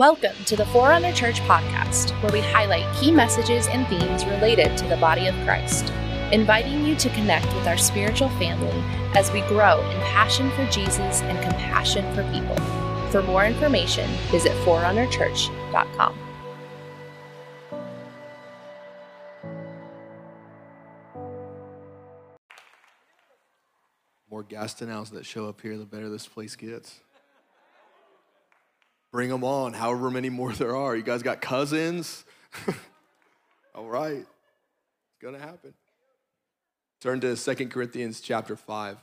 Welcome to the Forerunner Church podcast, where we highlight key messages and themes related to the body of Christ, inviting you to connect with our spiritual family as we grow in passion for Jesus and compassion for people. For more information, visit forerunnerchurch.com. More Gastineaus that show up here, the better this place gets. Bring them on, however many more there are. You guys got cousins? All right, it's gonna happen. Turn to Second Corinthians chapter 5.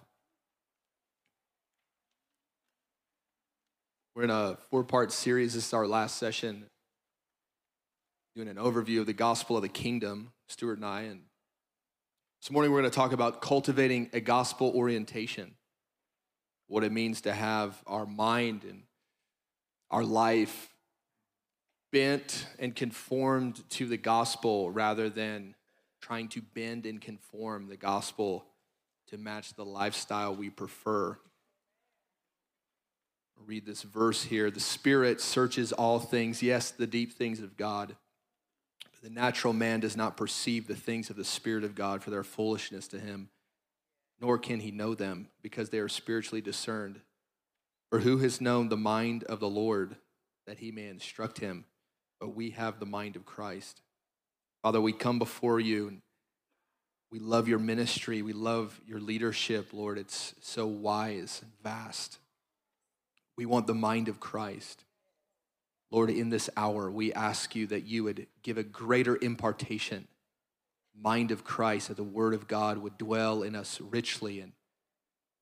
We're in a four part series. This is our last session, doing an overview of the gospel of the kingdom, Stuart and I. And this morning we're going to talk about cultivating a gospel orientation, what it means to have our mind and our life bent and conformed to the gospel rather than trying to bend and conform the gospel to match the lifestyle we prefer. Read this verse here. The Spirit searches all things, yes, the deep things of God. But the natural man does not perceive the things of the Spirit of God, for their foolishness to him, nor can he know them, because they are spiritually discerned. For who has known the mind of the Lord that he may instruct him? But we have the mind of Christ. Father, we come before you and we love your ministry. We love your leadership, Lord. It's so wise and vast. We want the mind of Christ. Lord, in this hour, we ask you that you would give a greater impartation, mind of Christ, that the word of God would dwell in us richly and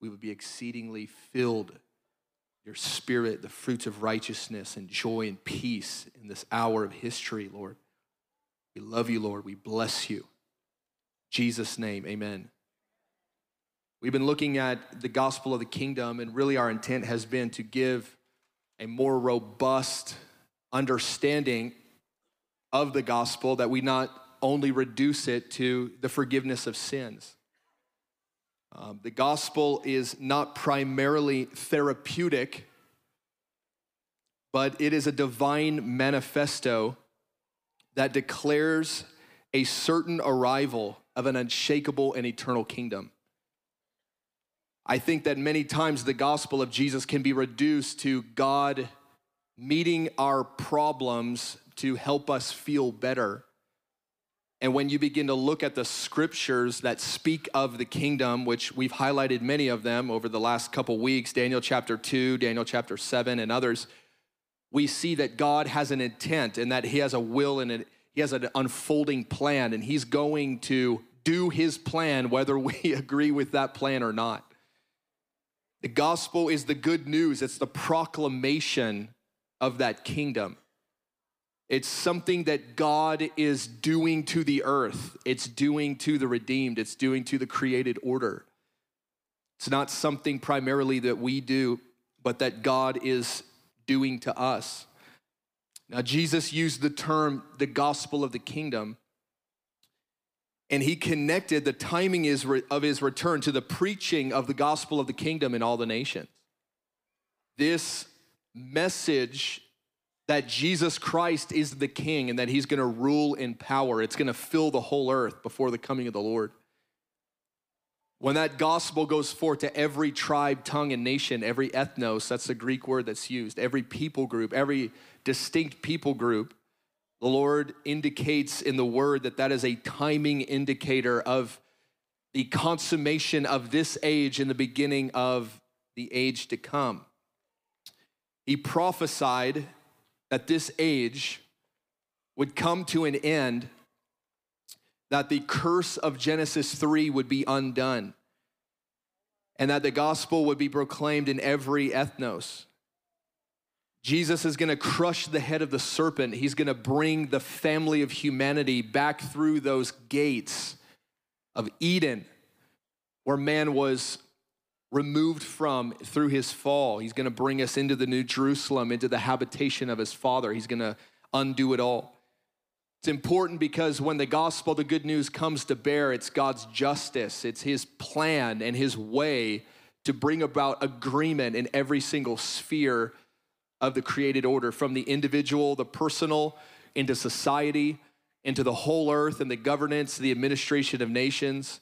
we would be exceedingly filled your spirit, the fruits of righteousness and joy and peace in this hour of history, Lord. We love you, Lord. We bless you. In Jesus' name, amen. We've been looking at the gospel of the kingdom, and really our intent has been to give a more robust understanding of the gospel that we not only reduce it to the forgiveness of sins. Um, the gospel is not primarily therapeutic, but it is a divine manifesto that declares a certain arrival of an unshakable and eternal kingdom. I think that many times the gospel of Jesus can be reduced to God meeting our problems to help us feel better. And when you begin to look at the scriptures that speak of the kingdom, which we've highlighted many of them over the last couple weeks, Daniel chapter 2, Daniel chapter 7, and others, we see that God has an intent and that He has a will and He has an unfolding plan, and He's going to do His plan whether we agree with that plan or not. The gospel is the good news, it's the proclamation of that kingdom. It's something that God is doing to the earth, it's doing to the redeemed, it's doing to the created order. It's not something primarily that we do, but that God is doing to us. Now, Jesus used the term the gospel of the kingdom, and he connected the timing of his return to the preaching of the gospel of the kingdom in all the nations. This message that Jesus Christ is the king and that he's going to rule in power. It's going to fill the whole earth before the coming of the Lord. When that gospel goes forth to every tribe, tongue, and nation, every ethnos, that's the Greek word that's used, every people group, every distinct people group, the Lord indicates in the word that that is a timing indicator of the consummation of this age and the beginning of the age to come. He prophesied that this age would come to an end, that the curse of Genesis 3 would be undone, and that the gospel would be proclaimed in every ethnos. Jesus is going to crush the head of the serpent. He's going to bring the family of humanity back through those gates of Eden, where man was removed from through his fall. He's going to bring us into the New Jerusalem, into the habitation of his Father. He's going to undo it all. It's important because when the gospel, the good news comes to bear, it's God's justice, it's his plan and his way to bring about agreement in every single sphere of the created order from the individual, the personal, into society, into the whole earth and the governance, the administration of nations,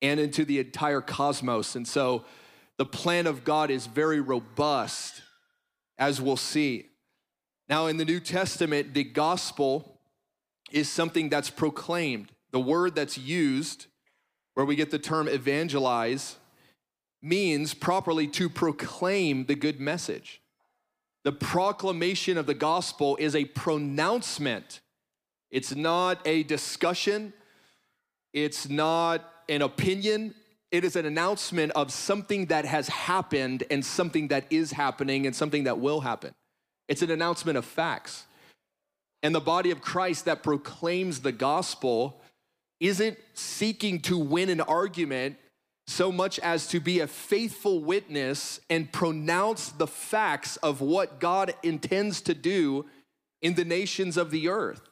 and into the entire cosmos. And so the plan of God is very robust, as we'll see. Now, in the New Testament, the gospel is something that's proclaimed. The word that's used, where we get the term evangelize, means properly to proclaim the good message. The proclamation of the gospel is a pronouncement. It's not a discussion. It's not an opinion. It is an announcement of something that has happened and something that is happening and something that will happen. It's an announcement of facts. And the body of Christ that proclaims the gospel isn't seeking to win an argument so much as to be a faithful witness and pronounce the facts of what God intends to do in the nations of the earth.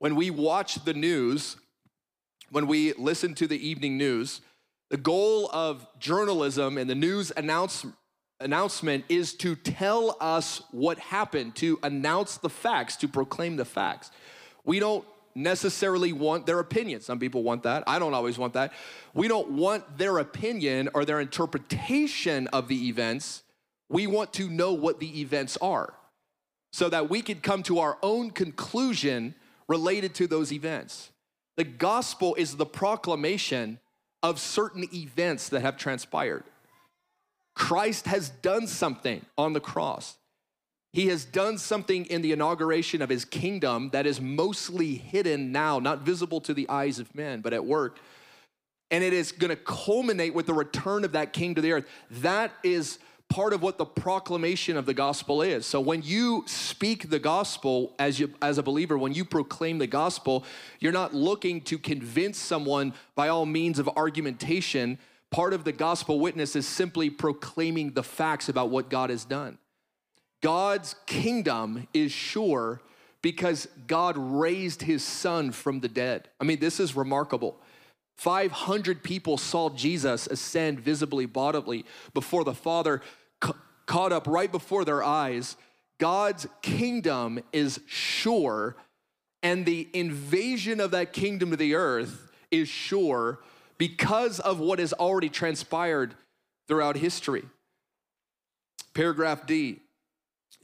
When we watch the news, when we listen to the evening news, the goal of journalism and the news announcement announcement is to tell us what happened, to announce the facts, to proclaim the facts. We don't necessarily want their opinion. Some people want that. I don't always want that. We don't want their opinion or their interpretation of the events. We want to know what the events are so that we can come to our own conclusion related to those events. The gospel is the proclamation of certain events that have transpired. Christ has done something on the cross. He has done something in the inauguration of his kingdom that is mostly hidden now, not visible to the eyes of men, but at work. And it is going to culminate with the return of that king to the earth. That is part of what the proclamation of the gospel is. So when you speak the gospel as you as a believer, when you proclaim the gospel, you're not looking to convince someone by all means of argumentation Part of the gospel witness is simply proclaiming the facts about what God has done. God's kingdom is sure because God raised his son from the dead. I mean, this is remarkable. 500 people saw Jesus ascend visibly, bodily before the Father, ca- caught up right before their eyes. God's kingdom is sure, and the invasion of that kingdom to the earth is sure because of what has already transpired throughout history. Paragraph D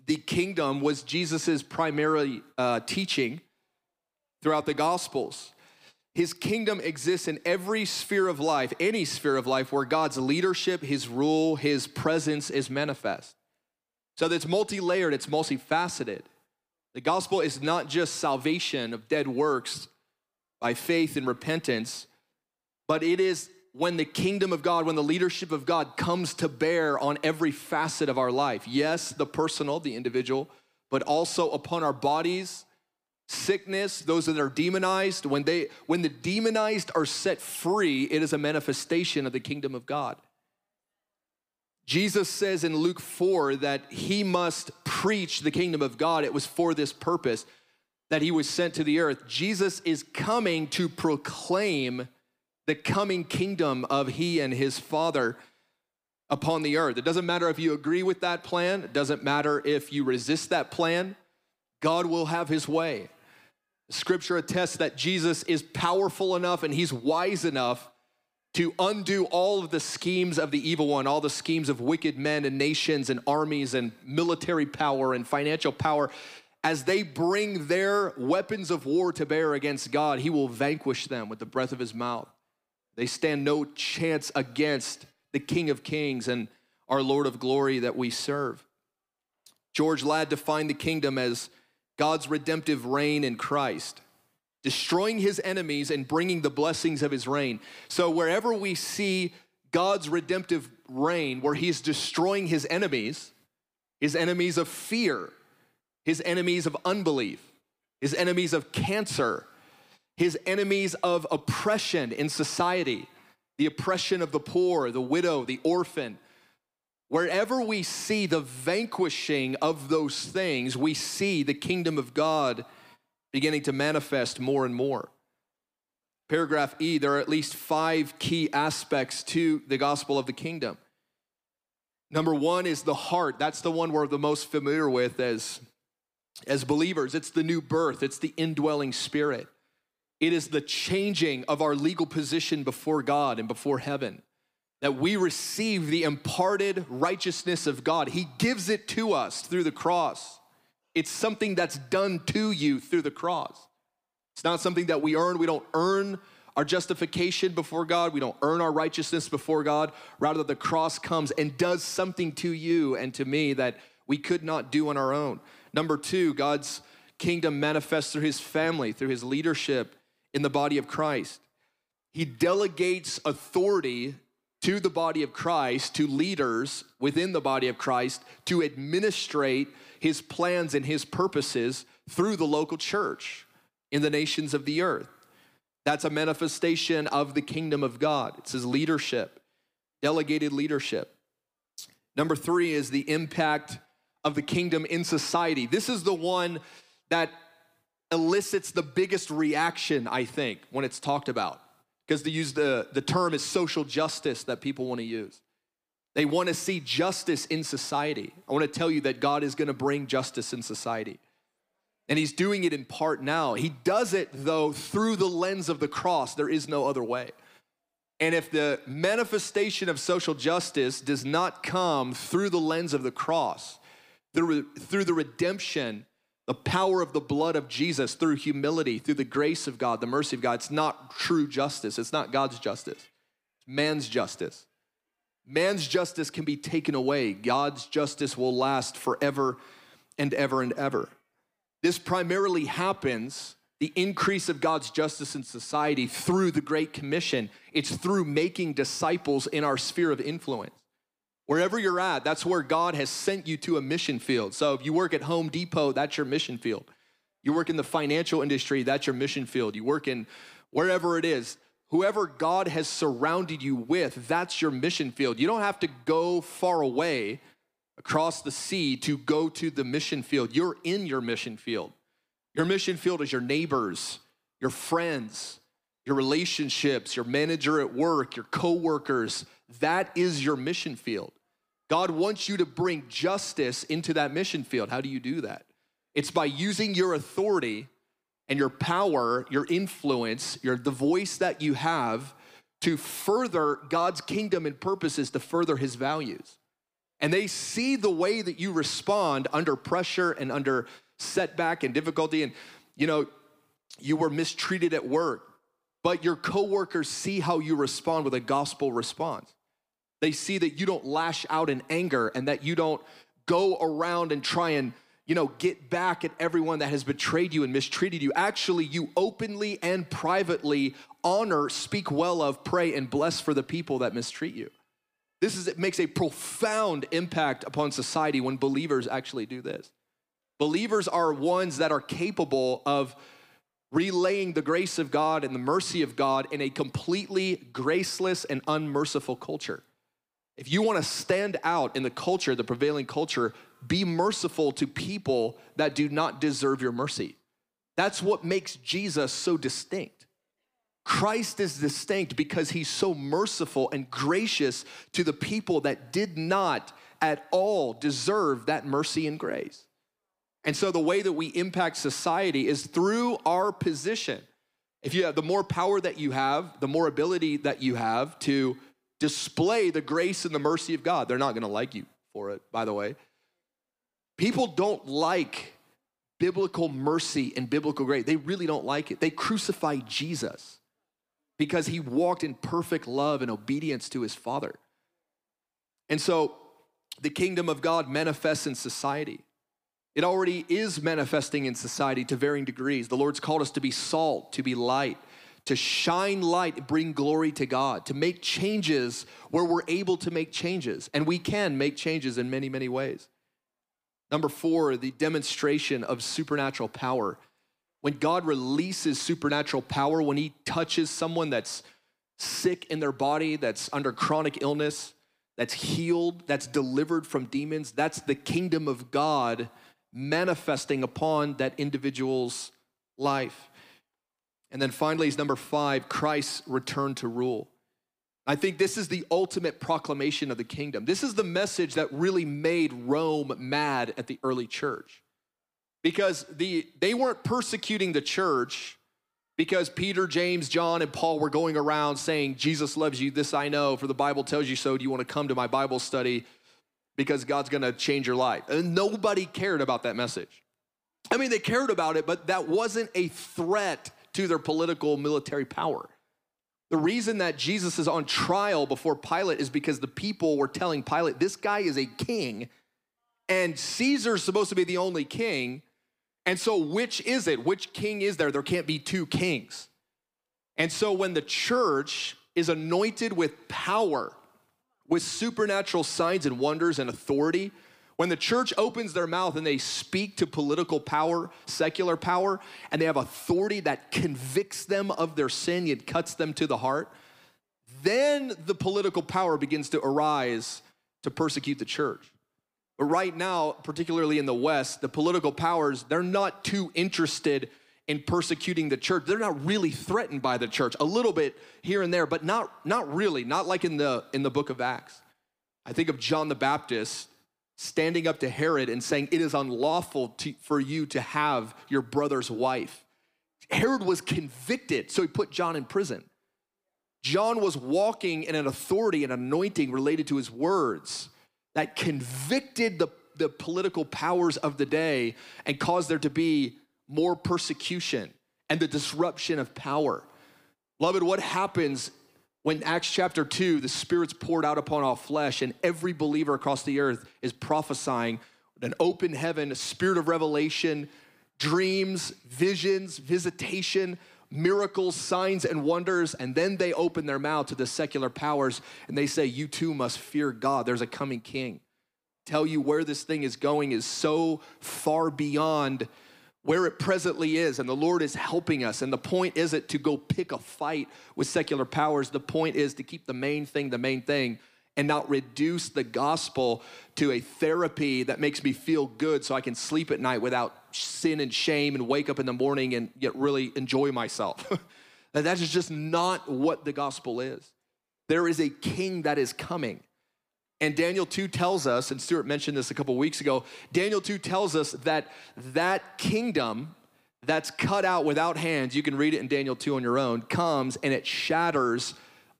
the kingdom was Jesus' primary uh, teaching throughout the Gospels. His kingdom exists in every sphere of life, any sphere of life where God's leadership, his rule, his presence is manifest. So it's multi layered, it's multifaceted. The gospel is not just salvation of dead works by faith and repentance, but it is when the kingdom of God, when the leadership of God comes to bear on every facet of our life. Yes, the personal, the individual, but also upon our bodies, sickness, those that are demonized. When they when the demonized are set free, it is a manifestation of the kingdom of God. Jesus says in Luke 4 that he must preach the kingdom of God. It was for this purpose that he was sent to the earth. Jesus is coming to proclaim the coming kingdom of he and his father upon the earth. It doesn't matter if you agree with that plan, it doesn't matter if you resist that plan, God will have his way. Scripture attests that Jesus is powerful enough and he's wise enough to undo all of the schemes of the evil one, all the schemes of wicked men and nations and armies and military power and financial power. As they bring their weapons of war to bear against God, he will vanquish them with the breath of his mouth. They stand no chance against the King of Kings and our Lord of glory that we serve. George Ladd defined the kingdom as God's redemptive reign in Christ, destroying his enemies and bringing the blessings of his reign. So, wherever we see God's redemptive reign, where he's destroying his enemies, his enemies of fear, his enemies of unbelief, his enemies of cancer, his enemies of oppression in society, the oppression of the poor, the widow, the orphan. Wherever we see the vanquishing of those things, we see the kingdom of God beginning to manifest more and more. Paragraph E, there are at least five key aspects to the gospel of the kingdom. Number one is the heart. That's the one we're the most familiar with as, as believers. It's the new birth, it's the indwelling spirit. It is the changing of our legal position before God and before heaven. That we receive the imparted righteousness of God. He gives it to us through the cross. It's something that's done to you through the cross. It's not something that we earn. We don't earn our justification before God. We don't earn our righteousness before God. Rather, the cross comes and does something to you and to me that we could not do on our own. Number two, God's kingdom manifests through his family, through his leadership in the body of Christ. He delegates authority to the body of Christ, to leaders within the body of Christ, to administrate his plans and his purposes through the local church in the nations of the earth. That's a manifestation of the kingdom of God. It's his leadership, delegated leadership. Number three is the impact of the kingdom in society. This is the one that elicits the biggest reaction, I think, when it's talked about. Because they use the, the term is social justice that people want to use. They want to see justice in society. I want to tell you that God is going to bring justice in society. And he's doing it in part now. He does it, though, through the lens of the cross. There is no other way. And if the manifestation of social justice does not come through the lens of the cross, through, through the redemption, the power of the blood of Jesus, through humility, through the grace of God, the mercy of God, it's not true justice. It's not God's justice, it's man's justice. Man's justice can be taken away, God's justice will last forever and ever and ever. This primarily happens, the increase of God's justice in society, through the Great Commission. It's through making disciples in our sphere of influence. Wherever you're at, that's where God has sent you to a mission field. So if you work at Home Depot, that's your mission field. You work in the financial industry, that's your mission field. You work in wherever it is, whoever God has surrounded you with, that's your mission field. You don't have to go far away across the sea to go to the mission field. You're in your mission field. Your mission field is your neighbors, your friends, your relationships, your manager at work, your coworkers. That is your mission field. God wants you to bring justice into that mission field. How do you do that? It's by using your authority and your power, your influence, your the voice that you have to further God's kingdom and purposes to further his values and they see the way that you respond under pressure and under setback and difficulty and you know you were mistreated at work but your coworkers see how you respond with a gospel response they see that you don't lash out in anger and that you don't go around and try and you know get back at everyone that has betrayed you and mistreated you. Actually you openly and privately honor speak well of pray and bless for the people that mistreat you. This is, it makes a profound impact upon society when believers actually do this. Believers are ones that are capable of relaying the grace of God and the mercy of God in a completely graceless and unmerciful culture. If you want to stand out in the culture, the prevailing culture, be merciful to people that do not deserve your mercy. That's what makes Jesus so distinct. Christ is distinct because he's so merciful and gracious to the people that did not at all deserve that mercy and grace. And so the way that we impact society is through our position. If you have the more power that you have, the more ability that you have to display the grace and the mercy of God. They're not going to like you for it, by the way. People don't like biblical mercy and biblical grace. They really don't like it. They crucify Jesus because he walked in perfect love and obedience to his Father. And so the kingdom of God manifests in society. It already is manifesting in society to varying degrees. The Lord's called us to be salt, to be light, to shine light, bring glory to God, to make changes where we're able to make changes. And we can make changes in many, many ways. Number four, the demonstration of supernatural power when God releases supernatural power, when He touches someone that's sick in their body, that's under chronic illness, that's healed, that's delivered from demons, that's the kingdom of God manifesting upon that individual's life. And then finally, is number five Christ's return to rule. I think this is the ultimate proclamation of the kingdom. This is the message that really made Rome mad at the early church. Because the, they weren't persecuting the church because Peter, James, John, and Paul were going around saying, Jesus loves you, this I know, for the Bible tells you so. Do you want to come to my Bible study? Because God's gonna change your life. And nobody cared about that message. I mean, they cared about it, but that wasn't a threat to their political military power. The reason that Jesus is on trial before Pilate is because the people were telling Pilate, this guy is a king, and Caesar's supposed to be the only king. And so, which is it? Which king is there? There can't be two kings. And so, when the church is anointed with power, with supernatural signs and wonders and authority, when the church opens their mouth and they speak to political power, secular power, and they have authority that convicts them of their sin and cuts them to the heart, then the political power begins to arise to persecute the church. But right now, particularly in the West, the political powers, they're not too interested in persecuting the church. They're not really threatened by the church. A little bit here and there, but not, not really, not like in the, in the book of Acts. I think of John the Baptist standing up to Herod and saying, It is unlawful to, for you to have your brother's wife. Herod was convicted, so he put John in prison. John was walking in an authority and anointing related to his words that convicted the, the political powers of the day and caused there to be more persecution and the disruption of power. Beloved, what happens when Acts chapter 2, the Spirit's poured out upon all flesh, and every believer across the earth is prophesying an open heaven, a spirit of revelation, dreams, visions, visitation, miracles, signs, and wonders. And then they open their mouth to the secular powers and they say, You too must fear God. There's a coming king. Tell you where this thing is going is so far beyond where it presently is, and the Lord is helping us. And the point isn't to go pick a fight with secular powers. The point is to keep the main thing the main thing and not reduce the gospel to a therapy that makes me feel good so I can sleep at night without sin and shame and wake up in the morning and yet really enjoy myself. that is just not what the gospel is. There is a king that is coming. And Daniel 2 tells us, and Stuart mentioned this a couple weeks ago, Daniel 2 tells us that that kingdom that's cut out without hands, you can read it in Daniel 2 on your own, comes and it shatters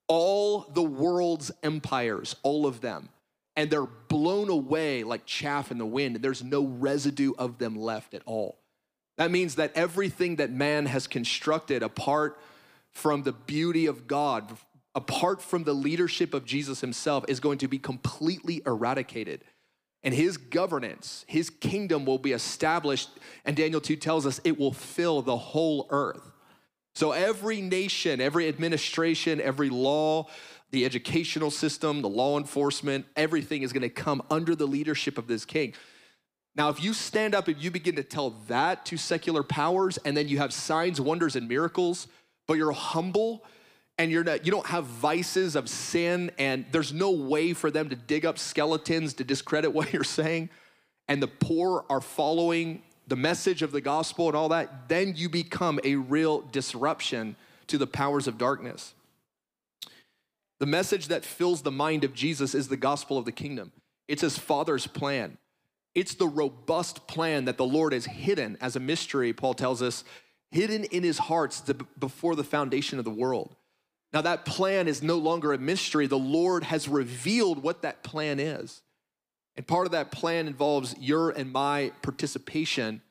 all the world's empires, all of them. And they're blown away like chaff in the wind. and There's no residue of them left at all. That means that everything that man has constructed apart from the beauty of God, apart from the leadership of Jesus himself, is going to be completely eradicated. And his governance, his kingdom will be established. And Daniel 2 tells us it will fill the whole earth. So every nation, every administration, every law, the educational system, the law enforcement, everything is going to come under the leadership of this king. Now, if you stand up and you begin to tell that to secular powers, and then you have signs, wonders, and miracles, but you're humble and you're not, you don't have vices of sin, and there's no way for them to dig up skeletons to discredit what you're saying, and the poor are following the message of the gospel and all that, then you become a real disruption to the powers of darkness. The message that fills the mind of Jesus is the gospel of the kingdom. It's his Father's plan. It's the robust plan that the Lord has hidden as a mystery, Paul tells us, hidden in his hearts before the foundation of the world. Now, that plan is no longer a mystery. The Lord has revealed what that plan is. And part of that plan involves your and my participation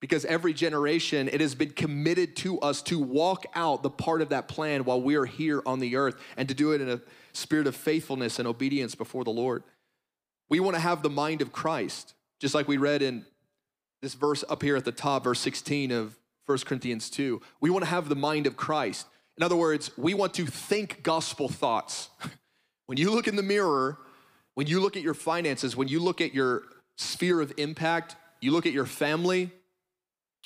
because every generation it has been committed to us to walk out the part of that plan while we are here on the earth and to do it in a spirit of faithfulness and obedience before the Lord. We want to have the mind of Christ, just like we read in this verse up here at the top, verse 16 of 1 Corinthians 2. We want to have the mind of Christ. In other words, we want to think gospel thoughts. when you look in the mirror, when you look at your finances, when you look at your sphere of impact, you look at your family,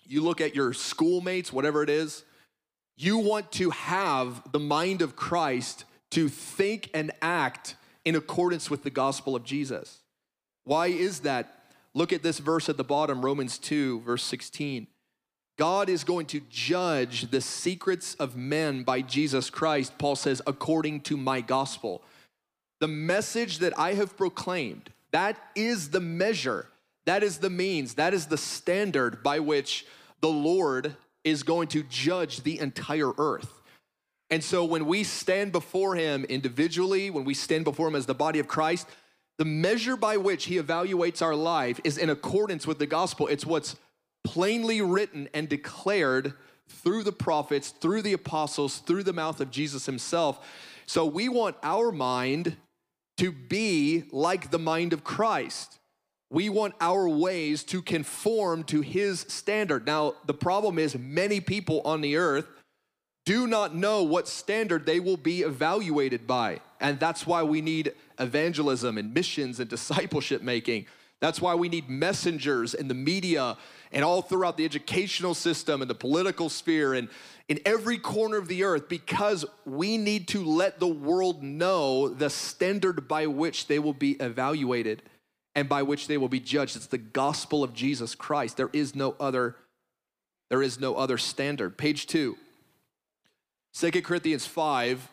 you look at your schoolmates, whatever it is, you want to have the mind of Christ to think and act in accordance with the gospel of Jesus. Why is that? Look at this verse at the bottom, Romans 2, verse 16. God is going to judge the secrets of men by Jesus Christ, Paul says, according to my gospel. The message that I have proclaimed, that is the measure, that is the means, that is the standard by which the Lord is going to judge the entire earth. And so when we stand before him individually, when we stand before him as the body of Christ, the measure by which he evaluates our life is in accordance with the gospel. It's what's plainly written and declared through the prophets, through the apostles, through the mouth of Jesus himself. So we want our mind to be like the mind of Christ. We want our ways to conform to his standard. Now, the problem is, many people on the earth do not know what standard they will be evaluated by. And that's why we need evangelism and missions and discipleship making. That's why we need messengers in the media and all throughout the educational system and the political sphere and in every corner of the earth because we need to let the world know the standard by which they will be evaluated and by which they will be judged. It's the gospel of Jesus Christ. There is no other there is no other standard. Page 2. 2 Corinthians 5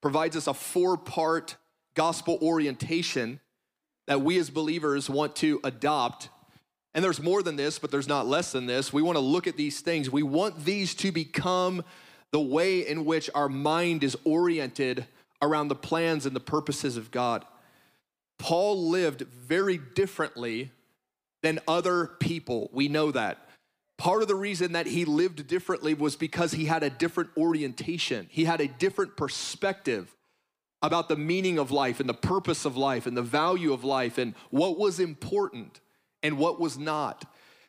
provides us a four-part gospel orientation that we as believers want to adopt and there's more than this, but there's not less than this. We want to look at these things. We want these to become the way in which our mind is oriented around the plans and the purposes of God. Paul lived very differently than other people. We know that. Part of the reason that he lived differently was because he had a different orientation, he had a different perspective about the meaning of life and the purpose of life and the value of life and what was important and what was not.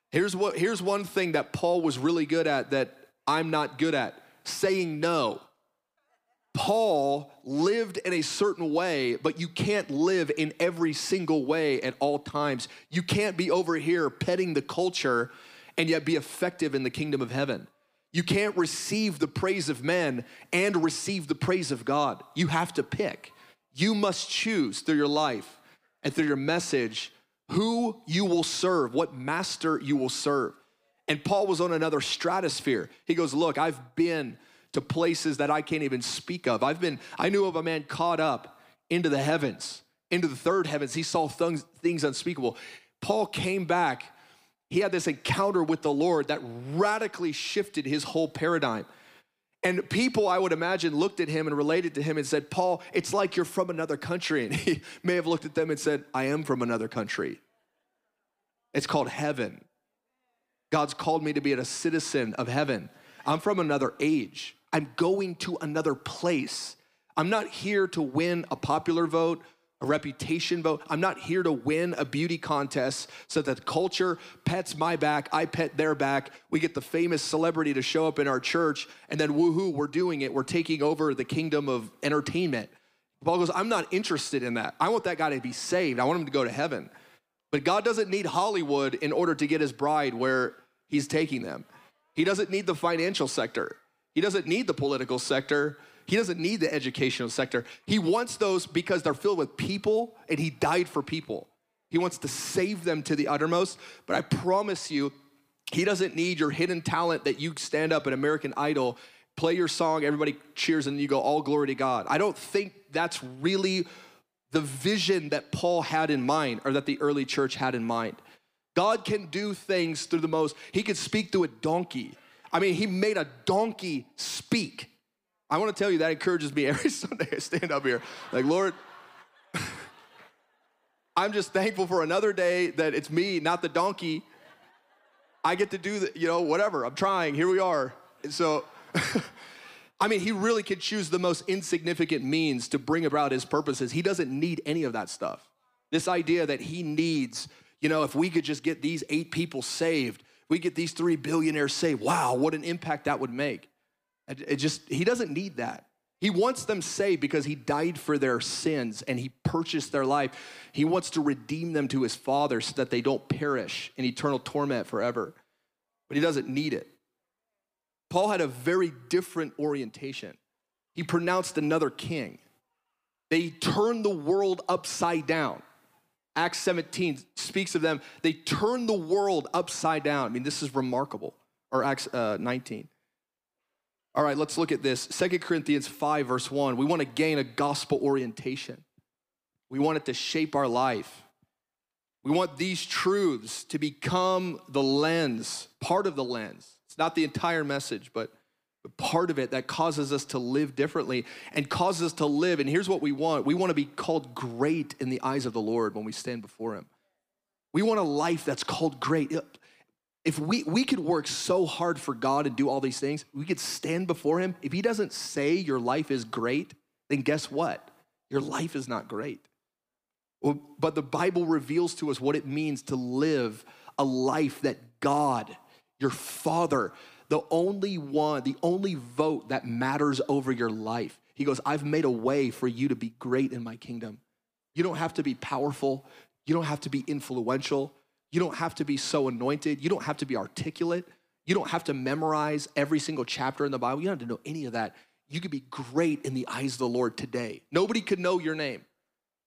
Here's what here's one thing that Paul was really good at that I'm not good at, saying no. Paul lived in a certain way, but you can't live in every single way at all times. You can't be over here petting the culture and yet be effective in the kingdom of heaven. You can't receive the praise of men and receive the praise of God. You have to pick. You must choose through your life and through your message who you will serve, what master you will serve. And Paul was on another stratosphere. He goes, Look, I've been to places that I can't even speak of. I've been, I knew of a man caught up into the heavens, into the third heavens. He saw things, things unspeakable. Paul came back. He had this encounter with the Lord that radically shifted his whole paradigm. And people, I would imagine, looked at him and related to him and said, Paul, it's like you're from another country. And he may have looked at them and said, I am from another country. It's called heaven. God's called me to be a citizen of heaven. I'm from another age. I'm going to another place. I'm not here to win a popular vote a reputation vote. I'm not here to win a beauty contest so that the culture pets my back, I pet their back. We get the famous celebrity to show up in our church, and then woohoo, we're doing it. We're taking over the kingdom of entertainment. Paul goes, I'm not interested in that. I want that guy to be saved. I want him to go to heaven. But God doesn't need Hollywood in order to get his bride where he's taking them. He doesn't need the financial sector. He doesn't need the political sector. He doesn't need the educational sector. He wants those because they're filled with people and he died for people. He wants to save them to the uttermost. But I promise you, he doesn't need your hidden talent that you stand up at American Idol, play your song, everybody cheers, and you go, All glory to God. I don't think that's really the vision that Paul had in mind or that the early church had in mind. God can do things through the most, he could speak through a donkey. I mean, he made a donkey speak. I want to tell you that encourages me every Sunday I stand up here. Like, Lord, I'm just thankful for another day that it's me, not the donkey. I get to do the, you know, whatever. I'm trying. Here we are. And so, I mean, he really could choose the most insignificant means to bring about his purposes. He doesn't need any of that stuff. This idea that he needs, you know, if we could just get these eight people saved, we get these three billionaires saved. Wow, what an impact that would make. It just, he doesn't need that. He wants them saved because he died for their sins and he purchased their life. He wants to redeem them to his Father so that they don't perish in eternal torment forever. But he doesn't need it. Paul had a very different orientation. He pronounced another king. They turned the world upside down. Acts 17 speaks of them. They turned the world upside down. I mean, this is remarkable. or Acts uh, 19. All right, let's look at this. Second Corinthians 5, verse 1. We want to gain a gospel orientation, we want it to shape our life. We want these truths to become the lens, part of the lens. It's not the entire message, but part of it that causes us to live differently and causes us to live. And here's what we want we want to be called great in the eyes of the Lord when we stand before Him. We want a life that's called great if we, we could work so hard for God and do all these things, we could stand before Him. If He doesn't say your life is great, then guess what? Your life is not great. But the Bible reveals to us what it means to live a life that God, your Father, the only one, the only vote that matters over your life, He goes, I've made a way for you to be great in my kingdom. You don't have to be powerful, you don't have to be influential. You don't have to be so anointed. You don't have to be articulate. You don't have to memorize every single chapter in the Bible. You don't have to know any of that. You could be great in the eyes of the Lord today. Nobody could know your name.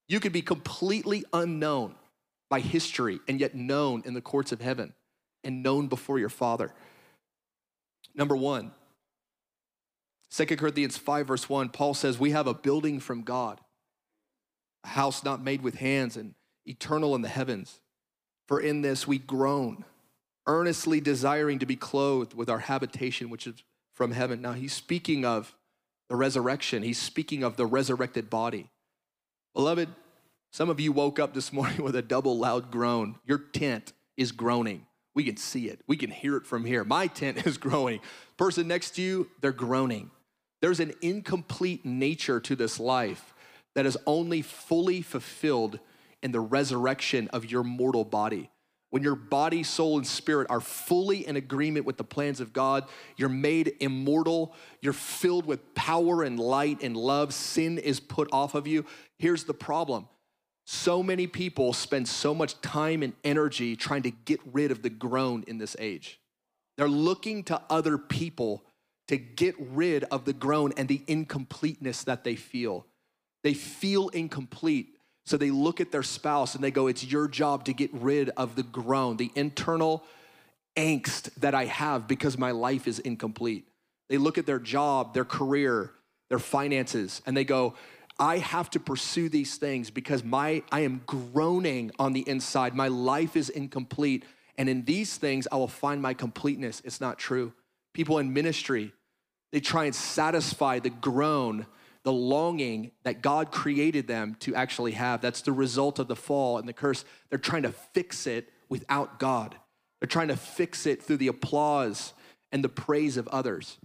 You could be completely unknown by history and yet known in the courts of heaven and known before your Father. Number one, 2 Corinthians 5, verse 1, Paul says, We have a building from God, a house not made with hands and eternal in the heavens. For in this we groan, earnestly desiring to be clothed with our habitation, which is from heaven. Now he's speaking of the resurrection, he's speaking of the resurrected body. Beloved, some of you woke up this morning with a double loud groan. Your tent is groaning. We can see it, we can hear it from here. My tent is growing. Person next to you, they're groaning. There's an incomplete nature to this life that is only fully fulfilled in the resurrection of your mortal body. When your body, soul, and spirit are fully in agreement with the plans of God, you're made immortal, you're filled with power and light and love, sin is put off of you. Here's the problem so many people spend so much time and energy trying to get rid of the groan in this age. They're looking to other people to get rid of the groan and the incompleteness that they feel. They feel incomplete so they look at their spouse and they go, It's your job to get rid of the groan, the internal angst that I have because my life is incomplete. They look at their job, their career, their finances, and they go, I have to pursue these things because my I am groaning on the inside. My life is incomplete. And in these things, I will find my completeness. It's not true. People in ministry, they try and satisfy the groan the longing that God created them to actually have. That's the result of the fall and the curse. They're trying to fix it without God. They're trying to fix it through the applause and the praise of others.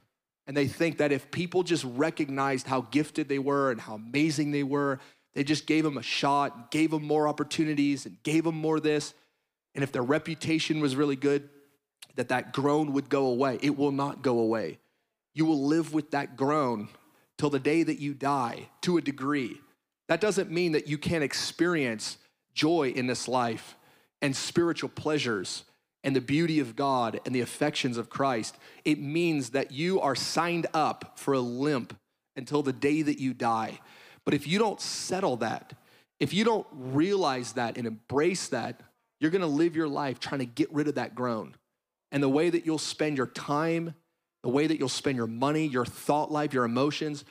And they think that if people just recognized how gifted they were and how amazing they were, they just gave them a shot, gave them more opportunities, and gave them more this. And if their reputation was really good, that that groan would go away. It will not go away. You will live with that groan till the day that you die to a degree. That doesn't mean that you can't experience joy in this life and spiritual pleasures and the beauty of God and the affections of Christ. It means that you are signed up for a limp until the day that you die. But if you don't settle that, if you don't realize that and embrace that, you're gonna live your life trying to get rid of that groan. And the way that you'll spend your time the way that you'll spend your money, your thought life, your emotions,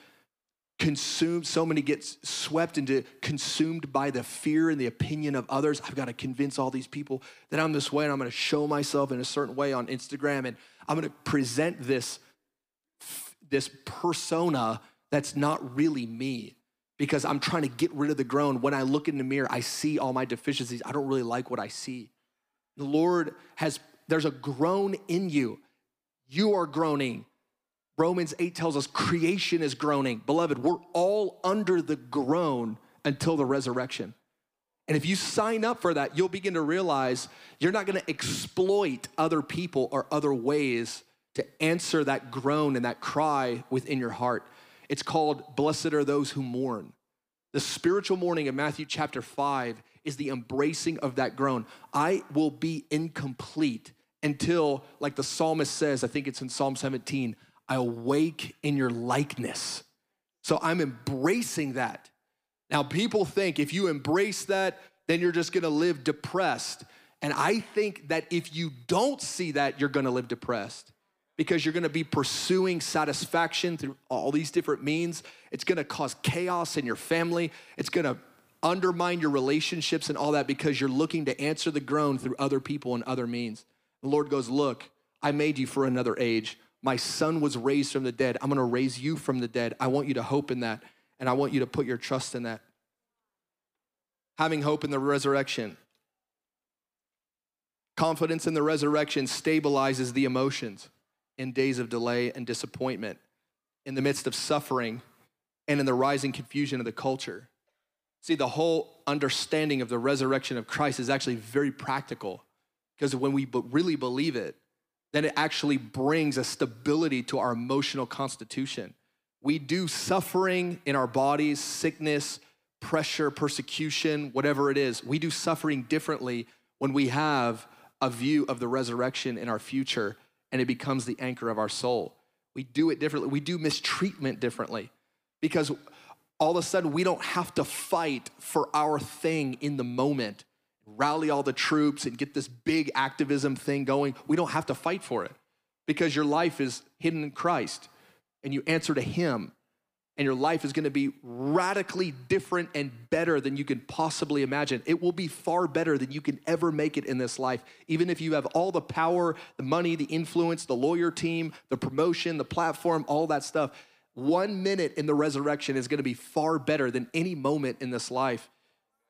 consumed so many get swept into consumed by the fear and the opinion of others. I've got to convince all these people that i'm this way and i'm going to show myself in a certain way on instagram and i'm going to present this this persona that's not really me because i'm trying to get rid of the groan when i look in the mirror i see all my deficiencies. I don't really like what i see. The lord has there's a groan in you you are groaning. Romans 8 tells us creation is groaning. Beloved, we're all under the groan until the resurrection. And if you sign up for that, you'll begin to realize you're not gonna exploit other people or other ways to answer that groan and that cry within your heart. It's called Blessed are those who mourn. The spiritual mourning in Matthew chapter 5 is the embracing of that groan. I will be incomplete until, like the psalmist says, I think it's in Psalm 17, I awake in your likeness. So I'm embracing that. Now, people think if you embrace that, then you're just gonna live depressed. And I think that if you don't see that, you're gonna live depressed. because you're gonna be pursuing satisfaction through all these different means. It's gonna cause chaos in your family. It's gonna undermine your relationships and all that because you're looking to answer the groan through other people and other means. The Lord goes, Look, I made you for another age. My son was raised from the dead. I'm gonna raise you from the dead. I want you to hope in that, and I want you to put your trust in that. Having hope in the resurrection. Confidence in the resurrection stabilizes the emotions in days of delay and disappointment, in the midst of suffering, and in the rising confusion of the culture. See, the whole understanding of the resurrection of Christ is actually very practical because when we really believe it, then it actually brings a stability to our emotional constitution. We do suffering in our bodies, sickness, pressure, persecution, whatever it is. We do suffering differently when we have a view of the resurrection in our future and it becomes the anchor of our soul. We do it differently. We do mistreatment differently because all of a sudden we don't have to fight for our thing in the moment, rally all the troops and get this big activism thing going. We don't have to fight for it because your life is hidden in Christ and you answer to Him and your life is gonna be radically different and better than you can possibly imagine. It will be far better than you can ever make it in this life. Even if you have all the power, the money, the influence, the lawyer team, the promotion, the platform, all that stuff, one minute in the resurrection is gonna be far better than any moment in this life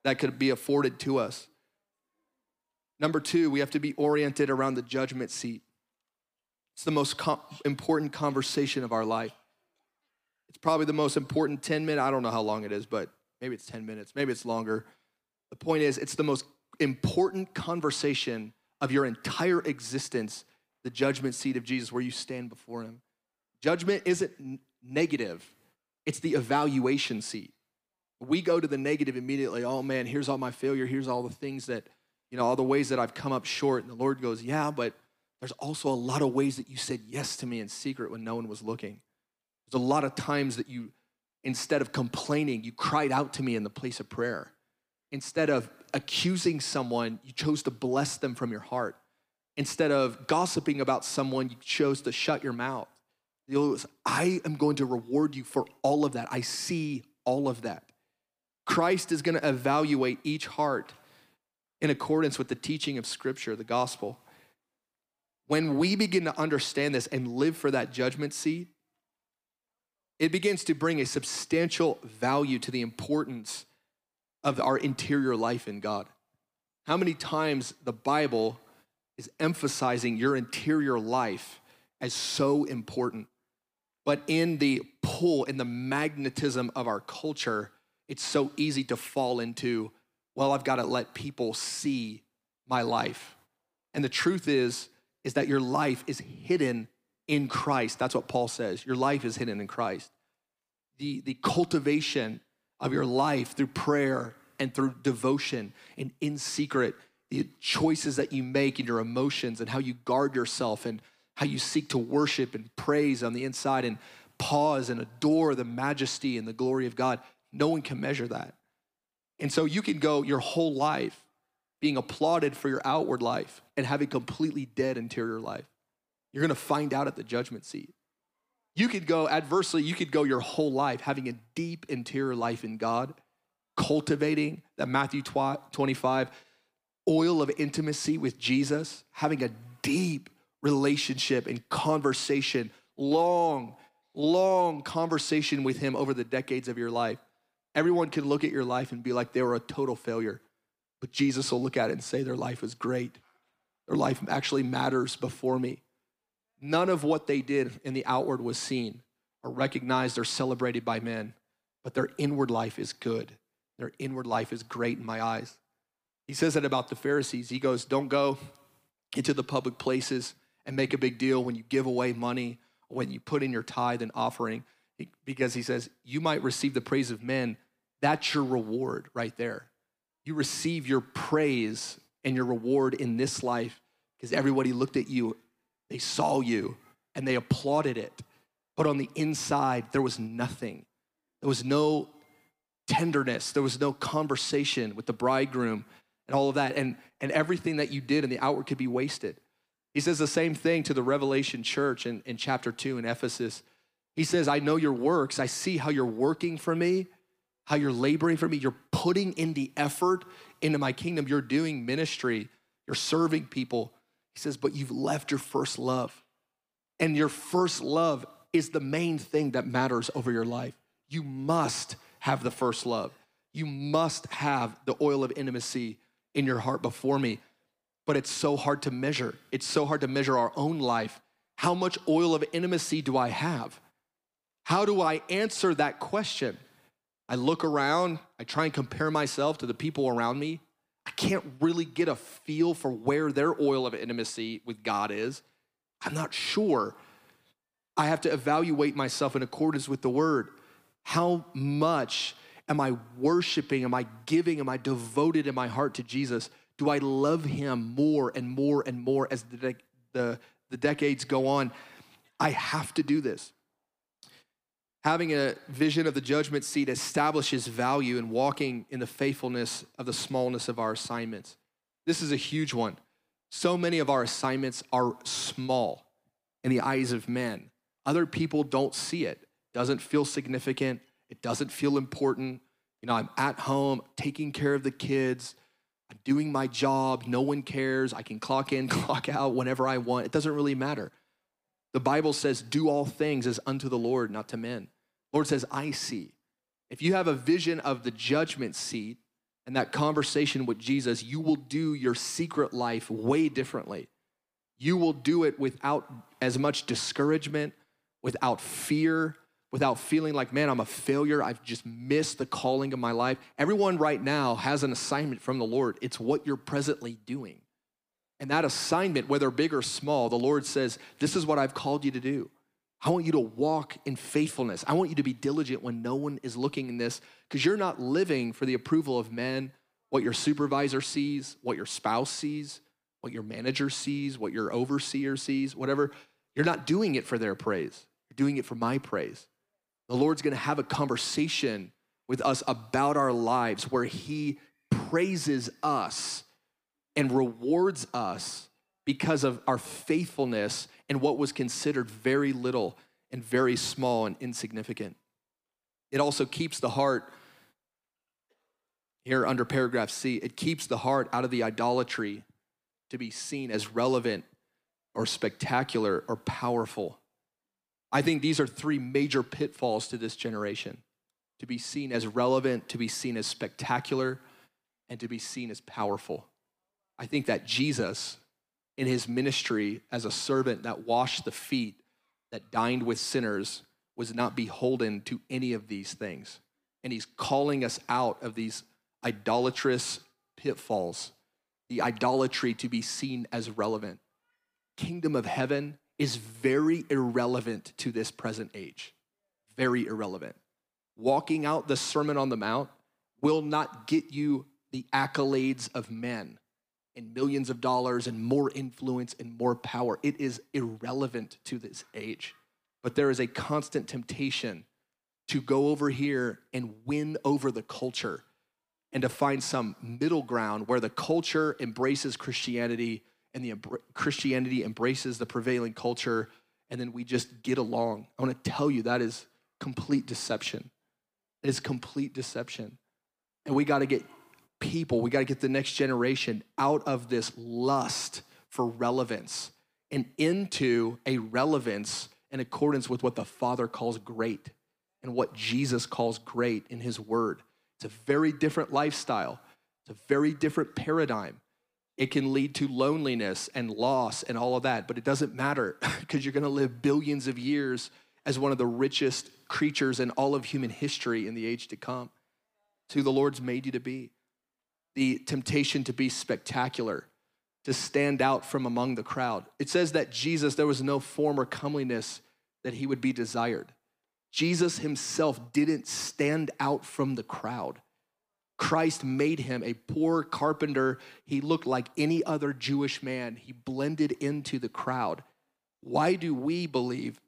that could be afforded to us. Number two, we have to be oriented around the judgment seat. It's the most com- important conversation of our life. It's probably the most important 10 minute, I don't know how long it is, but maybe it's 10 minutes, maybe it's longer. The point is, it's the most important conversation of your entire existence, the judgment seat of Jesus, where you stand before him. Judgment isn't n- negative, it's the evaluation seat. We go to the negative immediately. Oh man, here's all my failure. Here's all the things that, you know, all the ways that I've come up short. And the Lord goes, Yeah, but there's also a lot of ways that you said yes to me in secret when no one was looking. There's a lot of times that you, instead of complaining, you cried out to me in the place of prayer. Instead of accusing someone, you chose to bless them from your heart. Instead of gossiping about someone, you chose to shut your mouth. The Lord I am going to reward you for all of that. I see all of that. Christ is going to evaluate each heart in accordance with the teaching of Scripture, the gospel. When we begin to understand this and live for that judgment seat, it begins to bring a substantial value to the importance of our interior life in God. How many times the Bible is emphasizing your interior life as so important, but in the pull, in the magnetism of our culture, it's so easy to fall into, well, I've got to let people see my life. And the truth is, is that your life is hidden in Christ. That's what Paul says. Your life is hidden in Christ. The, the cultivation of your life through prayer and through devotion and in secret, the choices that you make and your emotions and how you guard yourself and how you seek to worship and praise on the inside and pause and adore the majesty and the glory of God. No one can measure that. And so you can go your whole life being applauded for your outward life and have a completely dead interior life. You're gonna find out at the judgment seat. You could go, adversely, you could go your whole life having a deep interior life in God, cultivating that Matthew 25 oil of intimacy with Jesus, having a deep relationship and conversation, long, long conversation with Him over the decades of your life. Everyone can look at your life and be like they were a total failure. But Jesus will look at it and say their life was great. Their life actually matters before me. None of what they did in the outward was seen or recognized or celebrated by men, but their inward life is good. Their inward life is great in my eyes. He says that about the Pharisees. He goes, Don't go into the public places and make a big deal when you give away money, when you put in your tithe and offering, because he says, You might receive the praise of men. That's your reward right there you receive your praise and your reward in this life because everybody looked at you, they saw you, and they applauded it. But on the inside, there was nothing. There was no tenderness, there was no conversation with the bridegroom and all of that. And, and everything that you did in the outward could be wasted. He says the same thing to the Revelation church in, in chapter 2 in Ephesus. He says, I know your works. I see how you're working for me, how you're laboring for me. You're putting in the effort into my kingdom. You're doing ministry, you're serving people. He says, but you've left your first love. And your first love is the main thing that matters over your life. You must have the first love. You must have the oil of intimacy in your heart before me. But it's so hard to measure. It's so hard to measure our own life. How much oil of intimacy do I have? How do I answer that question? I look around, I try and compare myself to the people around me. I can't really get a feel for where their oil of intimacy with God is. I'm not sure. I have to evaluate myself in accordance with the word. How much am I worshiping? Am I giving? Am I devoted in my heart to Jesus? Do I love him more and more and more as the, the, the decades go on? I have to do this. Having a vision of the judgment seat establishes value in walking in the faithfulness of the smallness of our assignments. This is a huge one. So many of our assignments are small in the eyes of men. Other people don't see it. Doesn't feel significant. It doesn't feel important. You know, I'm at home taking care of the kids. I'm doing my job. No one cares. I can clock in, clock out whenever I want. It doesn't really matter. The Bible says, do all things as unto the Lord, not to men. Lord says, I see. If you have a vision of the judgment seat and that conversation with Jesus, you will do your secret life way differently. You will do it without as much discouragement, without fear, without feeling like, man, I'm a failure. I've just missed the calling of my life. Everyone right now has an assignment from the Lord. It's what you're presently doing. And that assignment, whether big or small, the Lord says, This is what I've called you to do. I want you to walk in faithfulness. I want you to be diligent when no one is looking in this because you're not living for the approval of men, what your supervisor sees, what your spouse sees, what your manager sees, what your overseer sees, whatever. You're not doing it for their praise. You're doing it for my praise. The Lord's going to have a conversation with us about our lives where He praises us and rewards us because of our faithfulness and what was considered very little and very small and insignificant. It also keeps the heart, here under paragraph C, it keeps the heart out of the idolatry to be seen as relevant or spectacular or powerful. I think these are three major pitfalls to this generation to be seen as relevant, to be seen as spectacular, and to be seen as powerful. I think that Jesus, in his ministry as a servant that washed the feet, that dined with sinners, was not beholden to any of these things. And he's calling us out of these idolatrous pitfalls, the idolatry to be seen as relevant. Kingdom of heaven is very irrelevant to this present age. Very irrelevant. Walking out the Sermon on the Mount will not get you the accolades of men and millions of dollars and more influence and more power. It is irrelevant to this age. But there is a constant temptation to go over here and win over the culture and to find some middle ground where the culture embraces Christianity and the Christianity embraces the prevailing culture, and then we just get along. I want to tell you that is complete deception. It is complete deception. And we got to get people, we got to get the next generation out of this lust for relevance and into a relevance in accordance with what the Father calls great and what Jesus calls great in His Word. It's a very different lifestyle, it's a very different paradigm. It can lead to loneliness and loss and all of that, but it doesn't matter because you're going to live billions of years as one of the richest creatures in all of human history in the age to come. It's who the Lord's made you to be. The temptation to be spectacular, to stand out from among the crowd. It says that Jesus, there was no form or comeliness that he would be desired. Jesus himself didn't stand out from the crowd. Christ made him a poor carpenter. He looked like any other Jewish man. He blended into the crowd. Why do we believe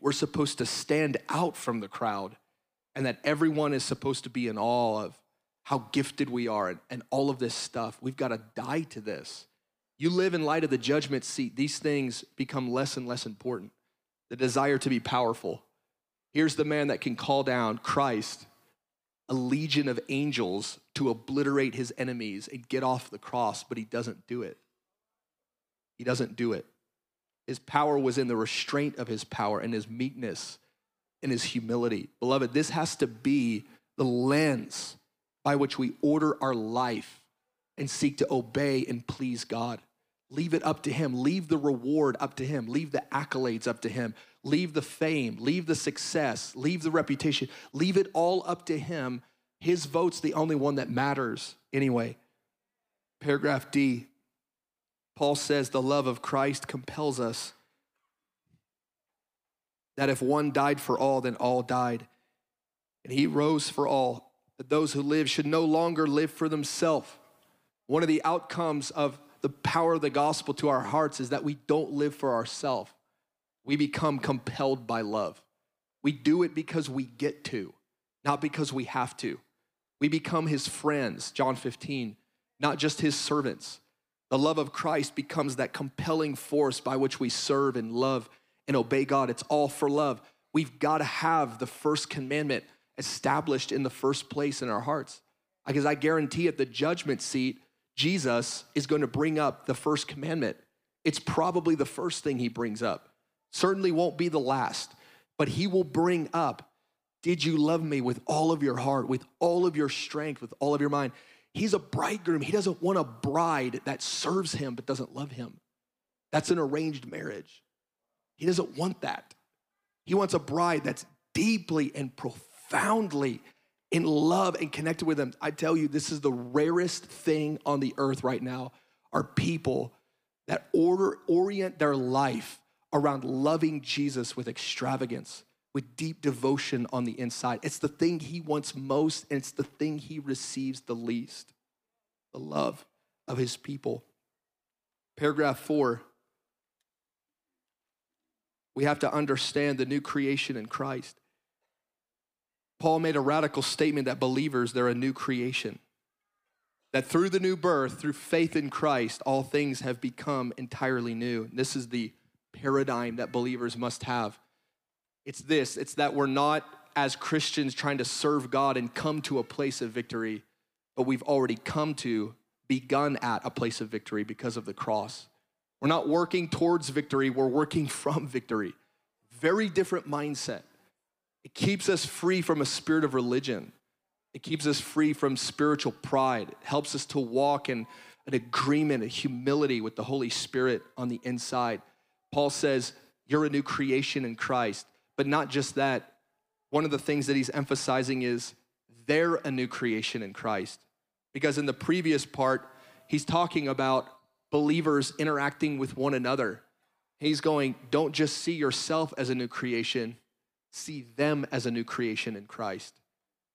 we're supposed to stand out from the crowd and that everyone is supposed to be in awe of how gifted we are and, all of this stuff? We've got to die to this. You live in light of the judgment seat, these things become less and less important. The desire to be powerful. Here's the man that can call down Christ, a legion of angels to obliterate his enemies and get off the cross, but he doesn't do it. He doesn't do it. His power was in the restraint of his power and his meekness and his humility. Beloved, this has to be the lens by which we order our life and seek to obey and please God. Leave it up to Him. Leave the reward up to Him. Leave the accolades up to Him. Leave the fame. Leave the success. Leave the reputation. Leave it all up to Him. His vote's the only one that matters anyway. Paragraph D Paul says the love of Christ compels us that if one died for all, then all died. And he rose for all, that those who live should no longer live for themselves. One of the outcomes of the power of the gospel to our hearts is that we don't live for ourselves. We become compelled by love. We do it because we get to, not because we have to. We become his friends, John 15, not just his servants. The love of Christ becomes that compelling force by which we serve and love and obey God. It's all for love. We've got to have the first commandment established in the first place in our hearts. Because I guarantee at the judgment seat, Jesus is going to bring up the first commandment. It's probably the first thing he brings up. Certainly won't be the last, but he will bring up Did you love me with all of your heart, with all of your strength, with all of your mind? He's a bridegroom. He doesn't want a bride that serves him but doesn't love him. That's an arranged marriage. He doesn't want that. He wants a bride that's deeply and profoundly in love and connected with them. I tell you, this is the rarest thing on the earth right now are people that order orient their life around loving Jesus with extravagance, with deep devotion on the inside. It's the thing he wants most, and it's the thing he receives the least the love of his people. Paragraph four we have to understand the new creation in Christ. Paul made a radical statement that believers, they're a new creation. That through the new birth, through faith in Christ, all things have become entirely new. This is the paradigm that believers must have. It's this it's that we're not, as Christians, trying to serve God and come to a place of victory, but we've already come to, begun at a place of victory because of the cross. We're not working towards victory, we're working from victory. Very different mindset. It keeps us free from a spirit of religion. It keeps us free from spiritual pride. It helps us to walk in an agreement, a humility with the Holy Spirit on the inside. Paul says, You're a new creation in Christ. But not just that. One of the things that he's emphasizing is they're a new creation in Christ. Because in the previous part, he's talking about believers interacting with one another. He's going, Don't just see yourself as a new creation, see them as a new creation in Christ.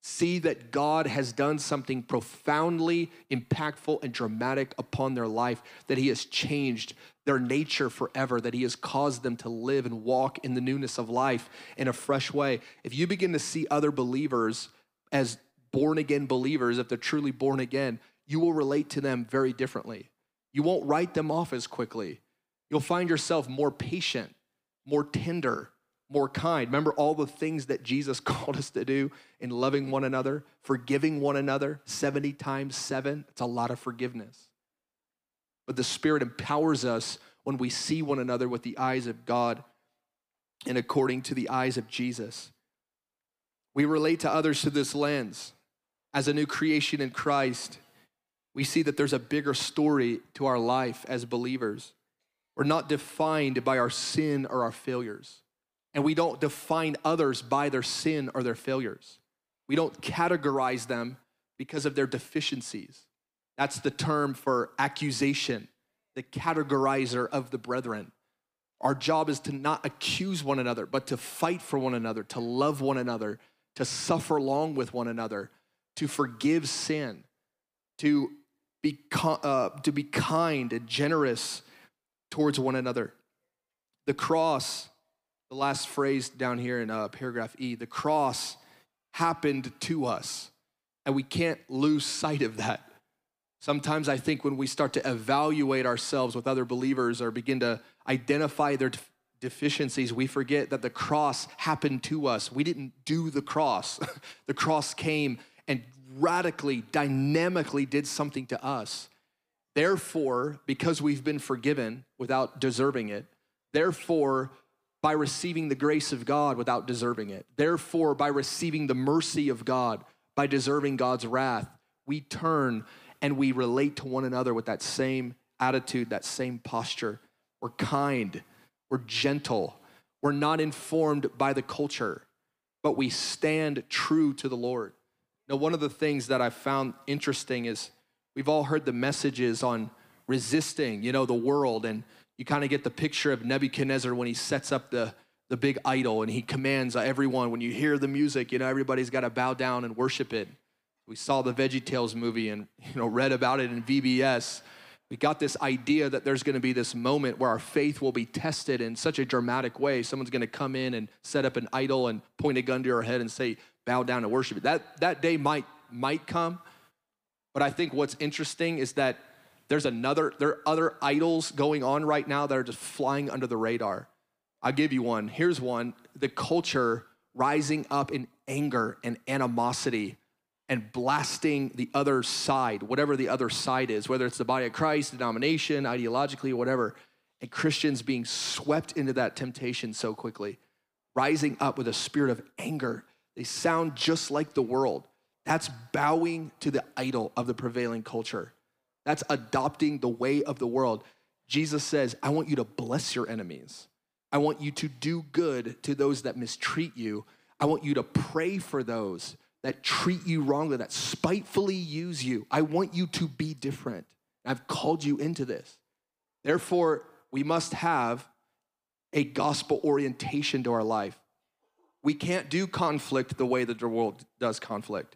See that God has done something profoundly impactful and dramatic upon their life, that He has changed their nature forever, that He has caused them to live and walk in the newness of life in a fresh way. If you begin to see other believers as born again believers, if they're truly born again, you will relate to them very differently. You won't write them off as quickly. You'll find yourself more patient, more tender, more kind. Remember all the things that Jesus called us to do in loving one another, forgiving one another 70 times seven. It's a lot of forgiveness. But the Spirit empowers us when we see one another with the eyes of God and according to the eyes of Jesus. We relate to others through this lens as a new creation in Christ. We see that there's a bigger story to our life as believers. We're not defined by our sin or our failures. And we don't define others by their sin or their failures. We don't categorize them because of their deficiencies. That's the term for accusation, the categorizer of the brethren. Our job is to not accuse one another, but to fight for one another, to love one another, to suffer along with one another, to forgive sin, to be, uh, to be kind and generous towards one another. The cross the last phrase down here in uh, paragraph E the cross happened to us, and we can't lose sight of that. Sometimes I think when we start to evaluate ourselves with other believers or begin to identify their def- deficiencies, we forget that the cross happened to us. We didn't do the cross. the cross came and radically, dynamically did something to us. Therefore, because we've been forgiven without deserving it, therefore, by receiving the grace of God without deserving it, therefore, by receiving the mercy of God, by deserving God's wrath, we turn and we relate to one another with that same attitude, that same posture. We're kind, we're gentle, we're not informed by the culture, but we stand true to the Lord. Now, one of the things that I found interesting is we've all heard the messages on resisting, you know, the world, and you kind of get the picture of Nebuchadnezzar when he sets up the the big idol and he commands everyone when you hear the music you know everybody's got to bow down and worship it. We saw the VeggieTales movie and you know read about it in vbs we got this idea that there's going to be this moment where our faith will be tested in such a dramatic way. Someone's going to come in and set up an idol and point a gun to our head and say bow down and worship it. That, that day might, might come, but I think what's interesting is that there's another, there are other idols going on right now that are just flying under the radar. I'll give you one. Here's one the culture rising up in anger and animosity and blasting the other side, whatever the other side is, whether it's the body of Christ, denomination, ideologically, whatever, and Christians being swept into that temptation so quickly, rising up with a spirit of anger they sound just like the world. That's bowing to the idol of the prevailing culture. That's adopting the way of the world. Jesus says, I want you to bless your enemies. I want you to do good to those that mistreat you. I want you to pray for those that treat you wrongly, that spitefully use you. I want you to be different. I've called you into this. Therefore, we must have a gospel orientation to our life. We can't do conflict the way that the world does conflict.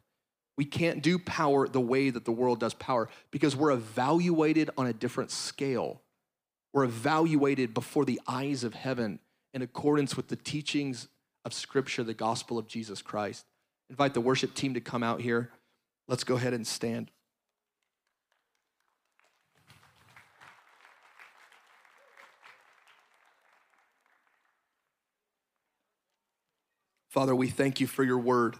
We can't do power the way that the world does power because we're evaluated on a different scale. We're evaluated before the eyes of heaven in accordance with the teachings of Scripture, the gospel of Jesus Christ. Invite the worship team to come out here. Let's go ahead and stand. Father, we thank you for your word.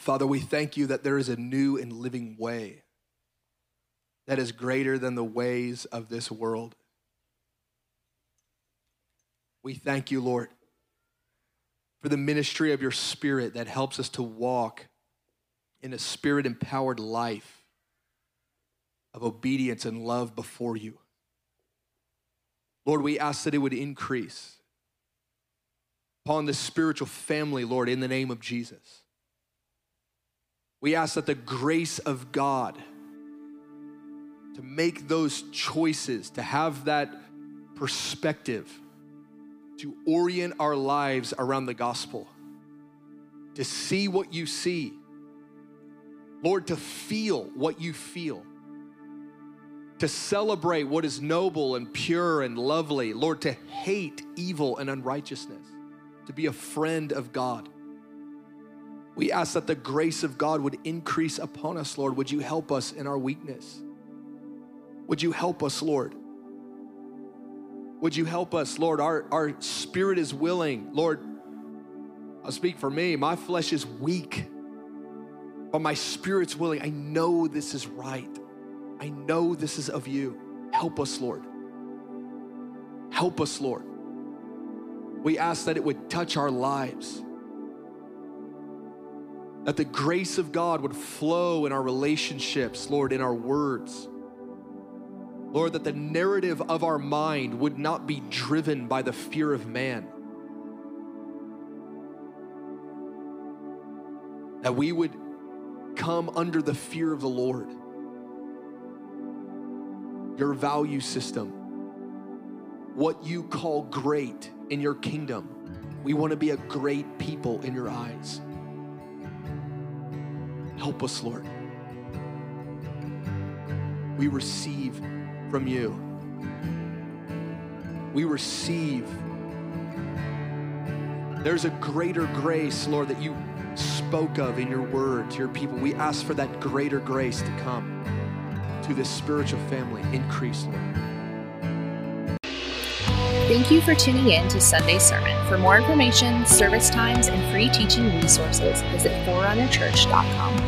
Father, we thank you that there is a new and living way that is greater than the ways of this world. We thank you, Lord, for the ministry of your spirit that helps us to walk in a spirit empowered life of obedience and love before you. Lord, we ask that it would increase upon this spiritual family, Lord, in the name of Jesus. We ask that the grace of God to make those choices, to have that perspective, to orient our lives around the gospel, to see what you see, Lord, to feel what you feel to celebrate what is noble and pure and lovely. Lord, to hate evil and unrighteousness, to be a friend of God. We ask that the grace of God would increase upon us, Lord. Would you help us in our weakness? Would you help us, Lord? Would you help us, Lord? Our, our spirit is willing. Lord, I'll speak for me. My flesh is weak, but my spirit's willing. I know this is right. I know this is of you. Help us, Lord. Help us, Lord. We ask that it would touch our lives, that the grace of God would flow in our relationships, Lord, in our words. Lord, that the narrative of our mind would not be driven by the fear of man. That we would come under the fear of the Lord your value system, what you call great in your kingdom. We want to be a great people in your eyes. Help us, Lord. We receive from you. We receive There's a greater grace, Lord, that you spoke of in your word to your people. We ask for that greater grace to come to this spiritual family. Increase, Lord. Thank you for tuning in to Sunday Sermon. For more information, service times, and free teaching resources, visit forerunnerchurch.com.